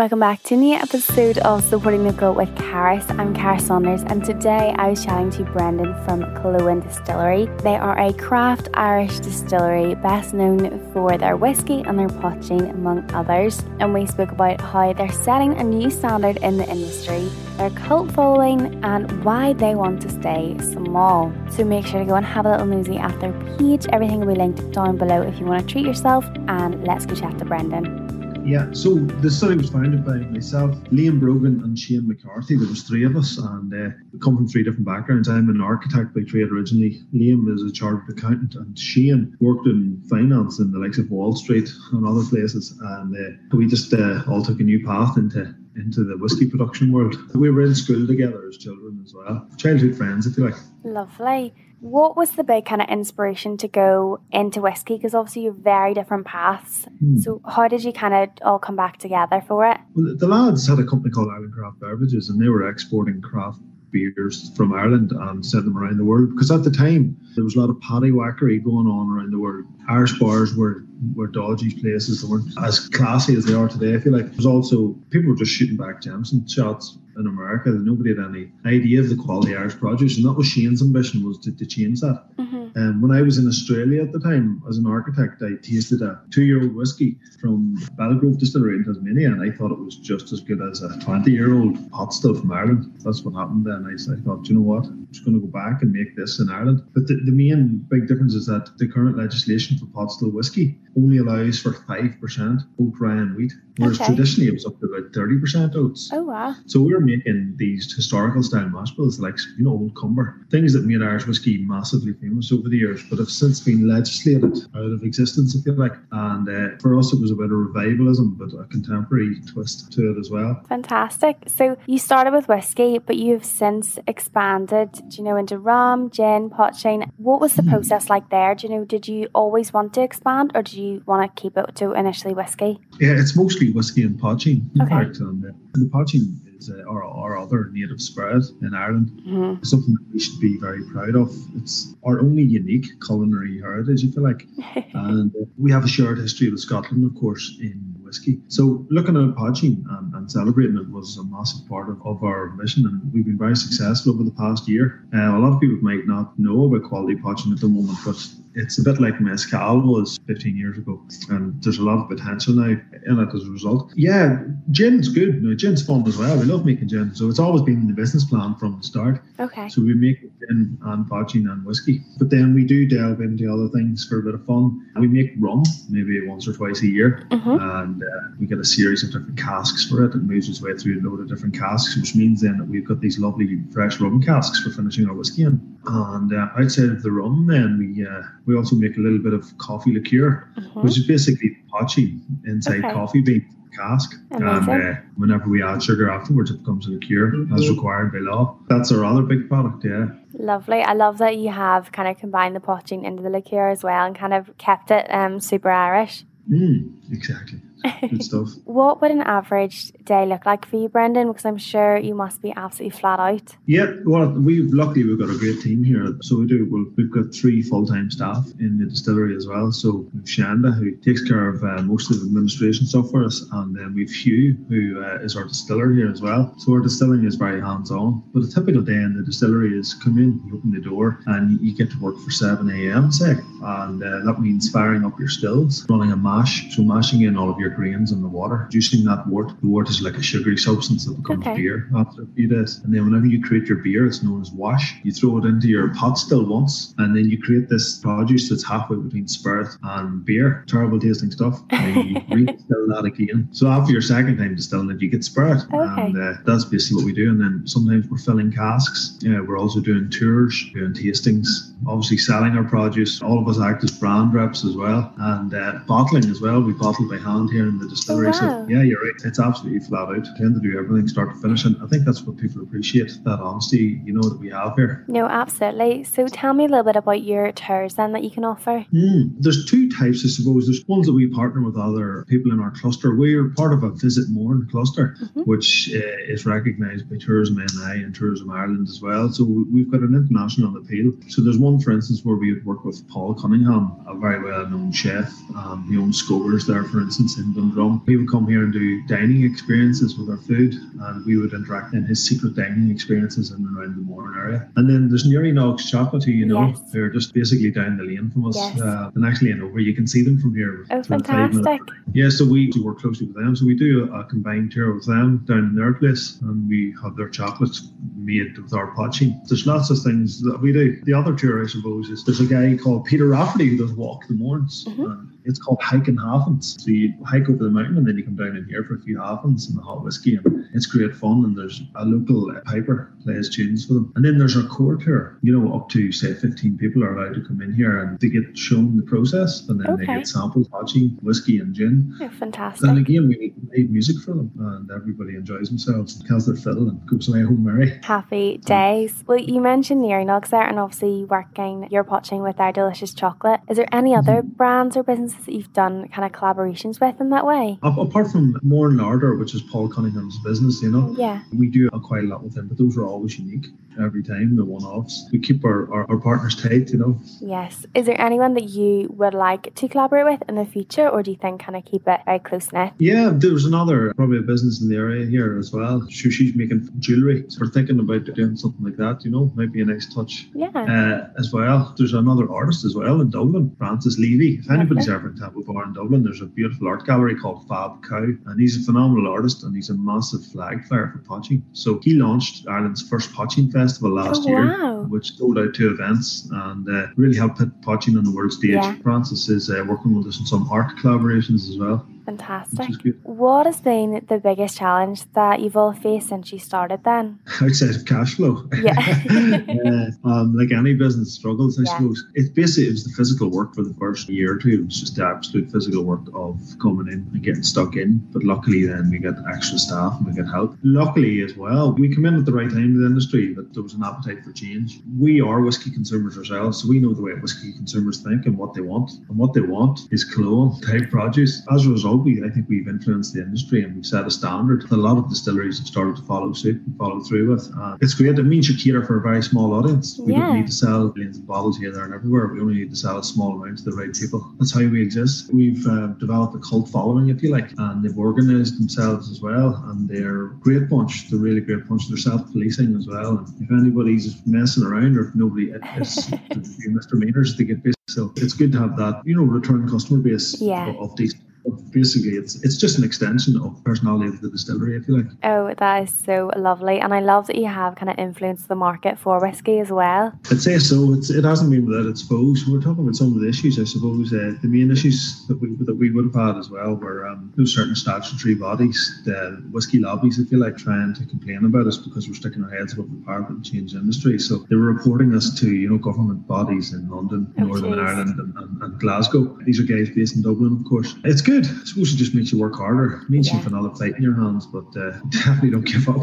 Welcome back to a new episode of Supporting Local with Caris. I'm Cara Saunders, and today I was chatting to Brendan from Killowen Distillery. They are a craft Irish distillery best known for their whiskey and their poitín, among others. And we spoke about how they're setting a new standard in the industry, their cult following, and why they want to stay small. So make sure to go and have a little nosy at their page. Everything will be linked down below if you want to treat yourself. And let's go chat to Brendan. Yeah, so the study was founded by myself, Liam Brogan, and Shane McCarthy. There was three of us, and uh, we come from three different backgrounds. I'm an architect by trade originally. Liam is a chartered accountant, and Shane worked in finance in the likes of Wall Street and other places. And uh, we just uh, all took a new path into into the whiskey production world. We were in school together as children as well, childhood friends, if you like. Lovely. What was the big kind of inspiration to go into whiskey? Because obviously you're very different paths. Hmm. So how did you kind of all come back together for it? Well, the lads had a company called Ireland Craft Beverages, and they were exporting craft beers from Ireland and sent them around the world. Because at the time there was a lot of paddy whackery going on around the world. Irish bars were were dodgy places. They weren't as classy as they are today. I feel like there's also people were just shooting back Jameson shots in America. Nobody had any idea of the quality Irish produce, and that was Shane's ambition was to, to change that. Mm-hmm. Um, when I was in Australia at the time as an architect, I tasted a two-year-old whiskey from Belgrove Distillery in Tasmania, and I thought it was just as good as a 20-year-old pot still from Ireland. That's what happened then. I, I thought, you know what, I'm just going to go back and make this in Ireland. But the, the main big difference is that the current legislation for pot still whiskey only allows for 5% oat rye and wheat, whereas okay. traditionally it was up to about 30% oats. Oh, wow. So we were making these historical style mash bills like, you know, Old Comber, things that made Irish whiskey massively famous over the years, but have since been legislated out of existence, if you like. And uh, for us, it was a bit of revivalism, but a contemporary twist to it as well. Fantastic. So you started with whiskey, but you've since expanded, do you know, into rum, gin, poitín. What was the hmm. process like there? Do you know, did you always want to expand or did you want to keep it to initially whiskey? Yeah, it's mostly whiskey and poitín. In okay. fact, and, uh, the poitín is uh, our, our other native spirit in Ireland. Mm-hmm. Something that we should be very proud of. It's our only unique culinary heritage, if you like. and we have a shared history with Scotland, of course, in whiskey. So looking at poitín and, and, celebrating it was a massive part of, of, our mission, and we've been very successful over the past year. Uh, a lot of people might not know about quality poitín at the moment, but it's a bit like mezcal was 15 years ago, and there's a lot of potential now in it as a result. Yeah, gin's good. No, gin's fun as well. We love making gin, so it's always been in the business plan from the start. Okay. So we make gin and poitín and whiskey, but then we do delve into other things for a bit of fun. We make rum maybe once or twice a year, mm-hmm. and uh, we get a series of different casks for it. It moves its way through a load of different casks, which means then that we've got these lovely fresh rum casks for finishing our whiskey in. And uh, outside of the rum, then we uh, we also make a little bit of coffee liqueur, mm-hmm. which is basically poitín inside okay. coffee bean cask. Amazing. And uh, whenever we add sugar afterwards, it becomes a liqueur mm-hmm. as required by law. That's our other big product, yeah. Lovely. I love that you have kind of combined the poitín into the liqueur as well and kind of kept it um, super Irish. Mm, exactly. Good stuff. what would an average day look like for you, Brendan? Because I'm sure you must be absolutely flat out. Yeah, well, we luckily we've got a great team here. So we do. Well, we've got three full time staff in the distillery as well. So we've Shanda who takes care of uh, most of the administration stuff for us, and then we've Hugh who uh, is our distiller here as well. So our distilling is very hands on. But a typical day in the distillery is come in, you open the door, and you get to work for 7 a.m. say, and uh, that means firing up your stills, running a mash, so mashing in all of your your grains in the water, juicing that wort. The wort is like a sugary substance that becomes okay. beer after a few days. And then whenever you create your beer, it's known as wash. You throw it into your pot still once, and then you create this produce that's halfway between spirit and beer. Terrible tasting stuff. And you redistill that again. So after your second time distilling it, you get spirit. Okay. And uh, that's basically what we do. And then sometimes we're filling casks. Yeah, we're also doing tours, doing tastings, obviously selling our produce. All of us act as brand reps as well. And uh, bottling as well. We bottle by hand here here in the distillery. Oh, wow. So yeah, you're right. It's absolutely flat out. I tend to do everything start to finish, and I think that's what people appreciate that honesty, you know, that we have here. No, absolutely. So tell me a little bit about your tours then that you can offer. Mm, there's two types, I suppose. There's ones that we partner with other people in our cluster. We're part of a Visit Mourne cluster, mm-hmm. which uh, is recognised by Tourism NI and Tourism Ireland as well. So we've got an international appeal. So there's one for instance, where we would work with Paul Cunningham, a very well-known chef. Um, he owns Scovers there, for instance, in Dundrum. He would come here and do dining experiences with our food, and we would interact in his secret dining experiences in and around the Mourne area. And then there's Neary Nógs Chocolate, who you know, Yes. they're just basically down the lane from us, Yes. uh, and actually in over. You can see them from here. Oh, It's about five minutes fantastic. yeah, so we work closely with them. So we do a, a combined tour with them down in their place, and we have their chocolates made with our poitín. There's lots of things that we do. The other tour, I suppose, is there's a guy called Peter Rafferty who does Walk the Mournes. Mhm. and It's called hiking halfins. So you hike over the mountain and then you come down in here for a few halfins and the hot whiskey, and it's great fun. And there's a local uh, piper plays tunes for them. And then there's our core tour. You know, up to say 15 people are allowed to come in here and they get shown the process, and then they get samples, poitín, whiskey, and gin. Fantastic. And again, we made music for them, and everybody enjoys themselves, and tells their fiddle, and goes away home merry. Happy days. Well, you mentioned Neary Nógs there and obviously working, you're poitín with our delicious chocolate. Is there any other brands or businesses that you've done kind of collaborations with in that way? Apart from Mourne Larder, which is Paul Cunningham's business, you know, Yeah. we do quite a lot with them, but those are always unique every time, the one offs. We keep our, our, our partners tight, you know. Yes. Is there anyone that you would like to collaborate with in the future or do you think kind of keep it very close knit? Yeah, there's another, probably a business in the area here as well. Sure, she's making jewellery. So we're thinking about doing something like that, you know, might be a nice touch. Yeah. uh, as well. There's another artist as well in Dublin, Francis Levy. If anybody's Okay. ever in Temple Bar in Dublin, there's a beautiful art gallery called Fab Cow, and he's a phenomenal artist and he's a massive flag flyer for poitín. So he launched Ireland's first poitín festival last Oh, year. wow. Which sold out two events and uh, really helped put poitín on the world stage. Yeah. Francis is uh, working with us on some art collaborations as well, Fantastic. which is good. What has been the biggest challenge that you've all faced since you started then? outside of cash flow. Yeah. uh, um, like any business struggles, I Yeah. suppose. It's basically it was the physical work for the first year or two. It was just the absolute physical work of coming in and getting stuck in. But luckily, then we get extra staff and we get help. Luckily, as well, we come in at the right time to the industry. That there was an appetite for change. We are whiskey consumers ourselves, so we know the way whiskey consumers think and what they want. And what they want is Killowen type produce. As a result, we I think we've influenced the industry and we've set a standard a lot of distilleries have started to follow suit and follow through with. Uh, it's great. It means you cater for a very small audience. We Yeah. don't need to sell millions of bottles here, there, and everywhere. We only need to sell a small amount to the right people. That's how we exist. We've uh, developed a cult following, if you like, and they've organised themselves as well. And they're a great bunch. They're really great bunch. They're self-policing as well. And if anybody's messing around or if nobody is misdemeanors, they get busy. So it's good to have that, you know, return customer base Yeah. of, of these. Basically, it's it's just an extension of personality of the distillery, if you like. Oh, that is so lovely. And I love that you have kind of influenced the market for whiskey as well. I'd say so. It's, it hasn't been without its foes. We're talking about some of the issues, I suppose. Uh, the main issues that we that we would have had as well were um, know, certain statutory bodies, the whiskey lobbies, if you like, trying to complain about us because we're sticking our heads above the parapet and change industry. So they were reporting us to you know government bodies in London, Oh, Northern jeez. Ireland, and, and, and Glasgow. These are guys based in Dublin, of course. It's good. I suppose it just makes you work harder. It means Yeah. you've another fight in your hands, but uh, definitely don't give up.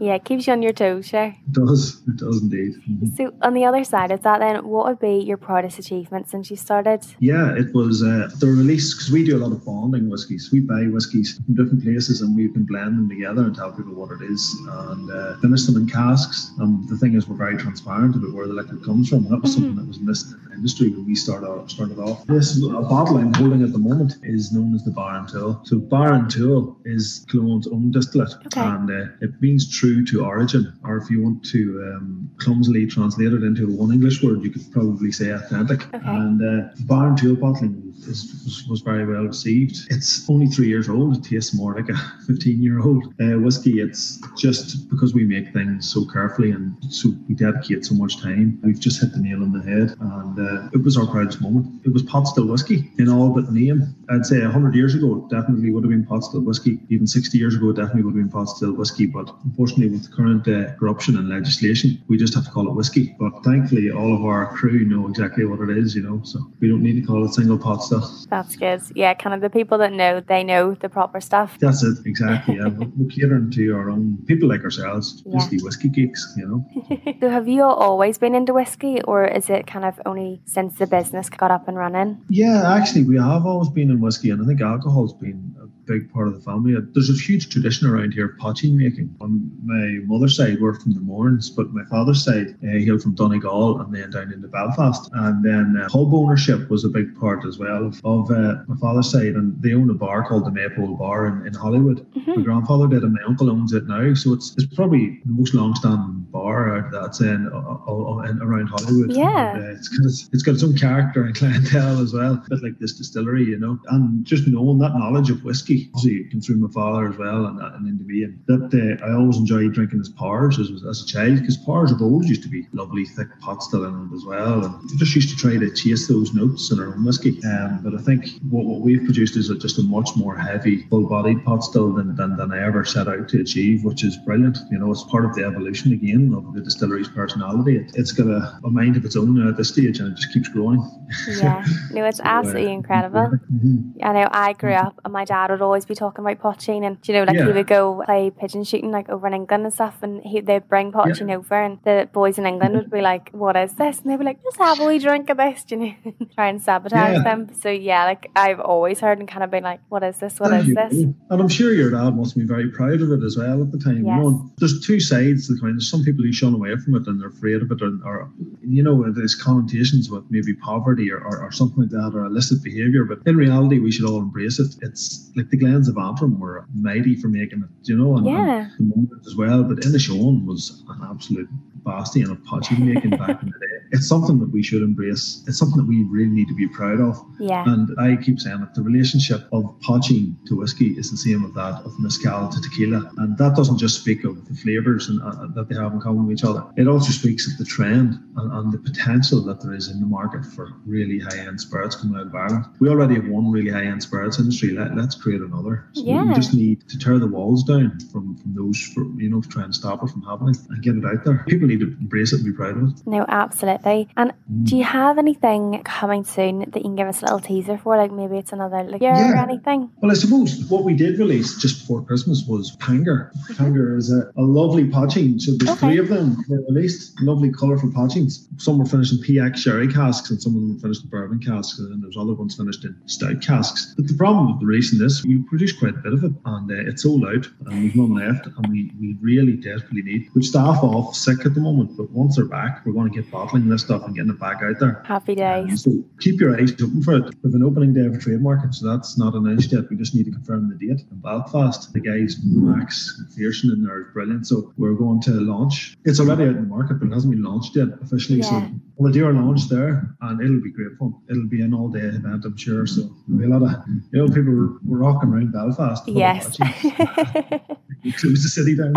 Yeah, it keeps you on your toes, sure. it does. It does indeed. Mhm. So, on the other side of that, then, what would be your proudest achievement since you started? Yeah, it was uh, the release because we do a lot of bonding whiskies. We buy whiskies from different places and we can blend them together and tell people what it is and uh, finish them in casks. And the thing is, we're very transparent about where the liquid comes from. That was something that was missing in the industry when we started off, started off. This a bottle I'm holding at the moment is known as the Barántúil. So Barántúil is Killowen's own distillate, Okay. and uh, it means true to origin. Or if you want to um, clumsily translate it into one English word, you could probably say authentic. Okay. And uh, Barántúil bottling is, was, very well received. It's only three years old. It tastes more like a 15 year old uh, whiskey. It's just because we make things so carefully and so we dedicate so much time. We've just hit the nail on the head, and uh, it was our proudest moment. It was pot still whiskey in all but name. I'd say 100 years ago, it definitely would have been pot still whiskey. Even 60 years ago, it definitely would have been pot still whiskey. But unfortunately, with the current uh, corruption and legislation, we just have to call it whiskey. But thankfully, all of our crew know exactly what it is, you know, so we don't need to call it single pot still. That's good. Yeah, kind of the people that know, they know the proper stuff. That's it, exactly. Yeah. We're we're catering to our own people like ourselves, Yeah. basically whiskey geeks, you know. so, have you always been into whiskey, or is it kind of only since the business got up and running? Yeah, actually, we have always been in whiskey, and I think alcohol's been big part of the family. There's a huge tradition around here of poitín making. On my mother's side, we're from the Mournes, but my father's side, uh, hail from Donegal and then down into Belfast. And then uh, pub ownership was a big part as well of, of uh, my father's side. And they own a bar called the Maypole Bar in, in Holywood. Mm-hmm. My grandfather did, and my uncle owns it now. So it's it's probably the most long-standing bar that's in, uh, uh, in around Holywood. Yeah, and, uh, it's got its, it's got its own character and clientele as well, a bit like this distillery, you know. And just knowing that knowledge of whiskey, obviously it came through my father as well, and, and into me. And that uh, I always enjoyed drinking his powers as, as a child because powers of old used to be lovely, thick pot still in it as well. And we just used to try to chase those notes in our own whiskey. Um, but I think what, what we've produced is a, just a much more heavy, full-bodied pot still than, than, than I ever set out to achieve, which is brilliant. You know, it's part of the evolution again of the distillery's personality. It, has got a, a, mind of its own at this stage, and it just keeps growing. Yeah, no, it's absolutely uh, incredible. Mm-hmm. I know I grew up, and my dad would always be talking about poitín, and you know, like yeah. he would go play pigeon shooting like over in England and stuff, and he they'd bring poitín yeah. over, and the boys in England would be like, "What is this?" And they'd be like, "Just have a wee drink of this," you know, try and sabotage yeah. them. So yeah, like I've always heard and kind of been like, "What is this? What is this?" And I'm sure your dad must be very proud of it as well at the time. Yes. You know, there's two sides to the coin. There's some people who shun away from it and they're afraid of it, or, or you know, there's connotations with maybe poverty or, or, or, something like that, or illicit behaviour. But in reality, we should all embrace it. It's like the Glens of Antrim were mighty for making it, you know, and, yeah. and as well. But Inishowen was an absolute bastion of poitín making back in the day. It's something that we should embrace. It's something that we really need to be proud of. Yeah. And I keep saying that the relationship of poitín to whiskey is the same of that of mezcal to tequila, and that doesn't just speak of the flavors and uh, that they have in common with each other. It also speaks of the trend and, and the potential that there is in the market for really high-end spirits coming out of Ireland. We already have one really high-end spirits industry. Let, us create another. So yeah. we just need to tear the walls down from, from those, for, you know, to try and stop it from happening and get it out there. People need to embrace it and be proud of it. No, absolutely. And mm. do you have anything coming soon that you can give us a little teaser for? Like maybe it's another like year yeah. or anything? Well, I suppose what we did release just before Christmas was Panger. Panger is a, a lovely poitín. So there's okay. three of them were released, lovely colourful poitíns. Some were finished in PX sherry casks and some of them were finished in bourbon casks and then there's other ones finished in stout casks. But the problem with the releasing this, we produced quite a bit of it and uh, it's all out and we've none left and we, we really desperately need. We staff off sick at the moment, but once they're back, we're going to get bottling this stuff and getting it back out there. Happy days. Um, so keep your eyes open for it. We have an opening day of a trade market, so that's not announced yet. We just need to confirm the date in Belfast. The guys, Max McPherson in there is brilliant. So we're going to launch. It's already out in the market, but it hasn't been launched yet officially. Yeah. So we'll do our launch there and it'll be great fun. It'll be an all day event, I'm sure. So there'll be a lot of you know people were, were rocking around Belfast. Yes. close the city down.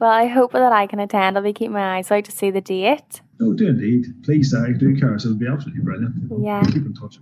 Well, I hope that I can attend. I'll be keeping my eyes out to see the date. Oh, do indeed. Please, I do, Caris. It'll be absolutely brilliant. Yeah. Keep in touch.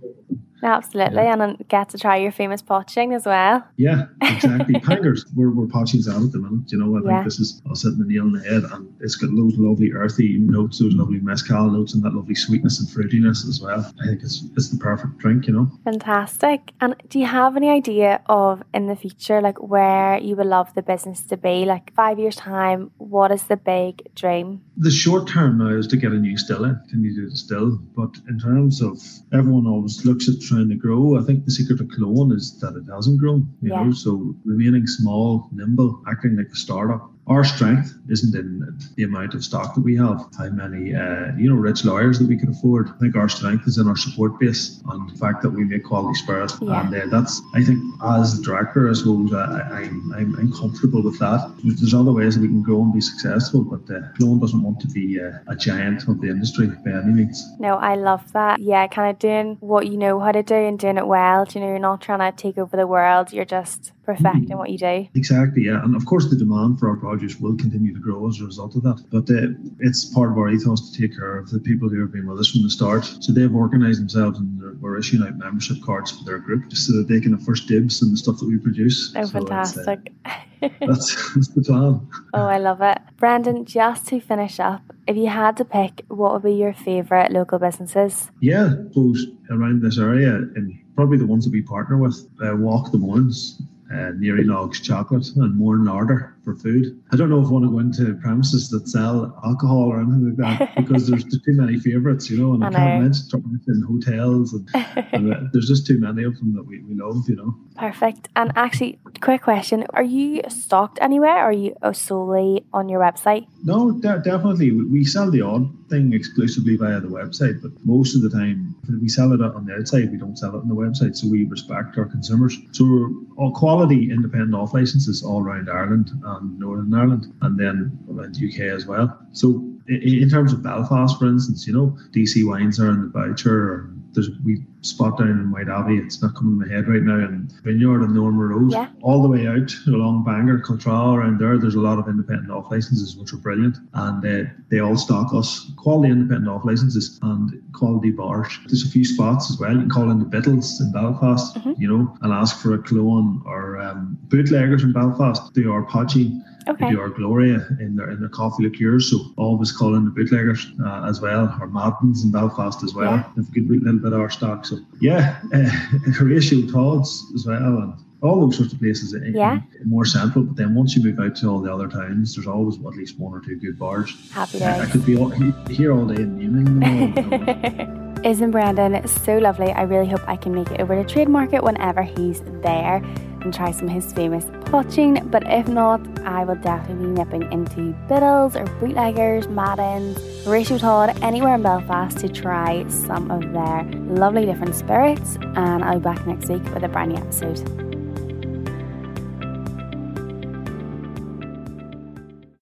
Absolutely, yeah. and get to try your famous poitín as well. Yeah, exactly. Pangers, we're, we're poitín's out at the minute. You know, I yeah. think this is us hitting the nail on the head, and it's got those lovely earthy notes, those lovely mezcal notes, and that lovely sweetness and fruitiness as well. I think it's it's the perfect drink. You know. Fantastic. And do you have any idea of in the future, like where you would love the business to be? Like five years time, what is the big dream? The short term now is to get a new still in, continue to distill. But in terms of everyone always looks at trying to grow. I think the secret of Killowen is that it hasn't grown. You yeah. know, so remaining small, nimble, acting like a startup our strength isn't in the amount of stock that we have, how many, uh, you know, rich lawyers that we can afford. I think our strength is in our support base and the fact that we make quality spirit. Yeah. And uh, that's, I think, as the director, I suppose, uh, I, am I'm, I'm comfortable with that. There's other ways that we can grow and be successful, but uh, Killowen doesn't want to be uh, a giant of the industry by any means. No, I love that. Yeah, kind of doing what you know how to do and doing it well. You know, you're not trying to take over the world. You're just perfect in what you do. Exactly, yeah. And of course, the demand for our produce will continue to grow as a result of that. But uh, it's part of our ethos to take care of the people who have been with us from the start. So they've organised themselves and we're issuing out membership cards for their group just so that they can have first dibs in the stuff that we produce. Oh, so fantastic. Uh, that's, that's the plan. Oh, I love it. Brandon, just to finish up, if you had to pick, what would be your favourite local businesses? Yeah, those around this area and probably the ones that we partner with, uh, Walk the Mournes uh, Neary Nógs chocolate and Mourne Larder for food. I don't know if I want to go into premises that sell alcohol or anything like that because there's too many favourites, you know, and I, I can't mention in hotels and, and uh, there's just too many of them that we, we love, you know. Perfect. And actually, quick question: Are you stocked anywhere? Or are you solely on your website? No, de- definitely. We sell the odd thing exclusively via the website, but most of the time we sell it on the outside. We don't sell it on the website, so we respect our consumers. So we're all quality independent off licenses all around Ireland and Northern Ireland, and then around the UK as well. So in terms of Belfast, for instance, you know, DC wines are in the Boucher there's we spot down in Whiteabbey. It's not coming to my head right now. And Vineyard and Norma Road, yeah. all the way out along Bangor, Cultra around there. There's a lot of independent off licenses which are brilliant, and uh, they all stock us quality independent off licenses and quality bars. There's a few spots as well. You can call in the Bittles in Belfast, mm-hmm. you know, and ask for a Killowen or um, bootleggers in Belfast. They are Podgy Okay. They do our Gloria in their in their coffee liqueurs, so always call in the bootleggers uh, as well, or Madden's in Belfast as well. Yeah. They've a good little bit of our stock. So yeah, uh, Horatio Todd's as well, and all those sorts of places in, yeah. more central. But then once you move out to all the other towns, there's always at least one or two good bars. Happy days. I could be all, here all day them all. Isn't Brandon so lovely? I really hope I can make it over to Trade Market whenever he's there and try some of his famous poitín. But if not, I will definitely be nipping into Bittles or Bootleggers, Madden's, Ratio Todd, anywhere in Belfast to try some of their lovely different spirits. And I'll be back next week with a brand new episode.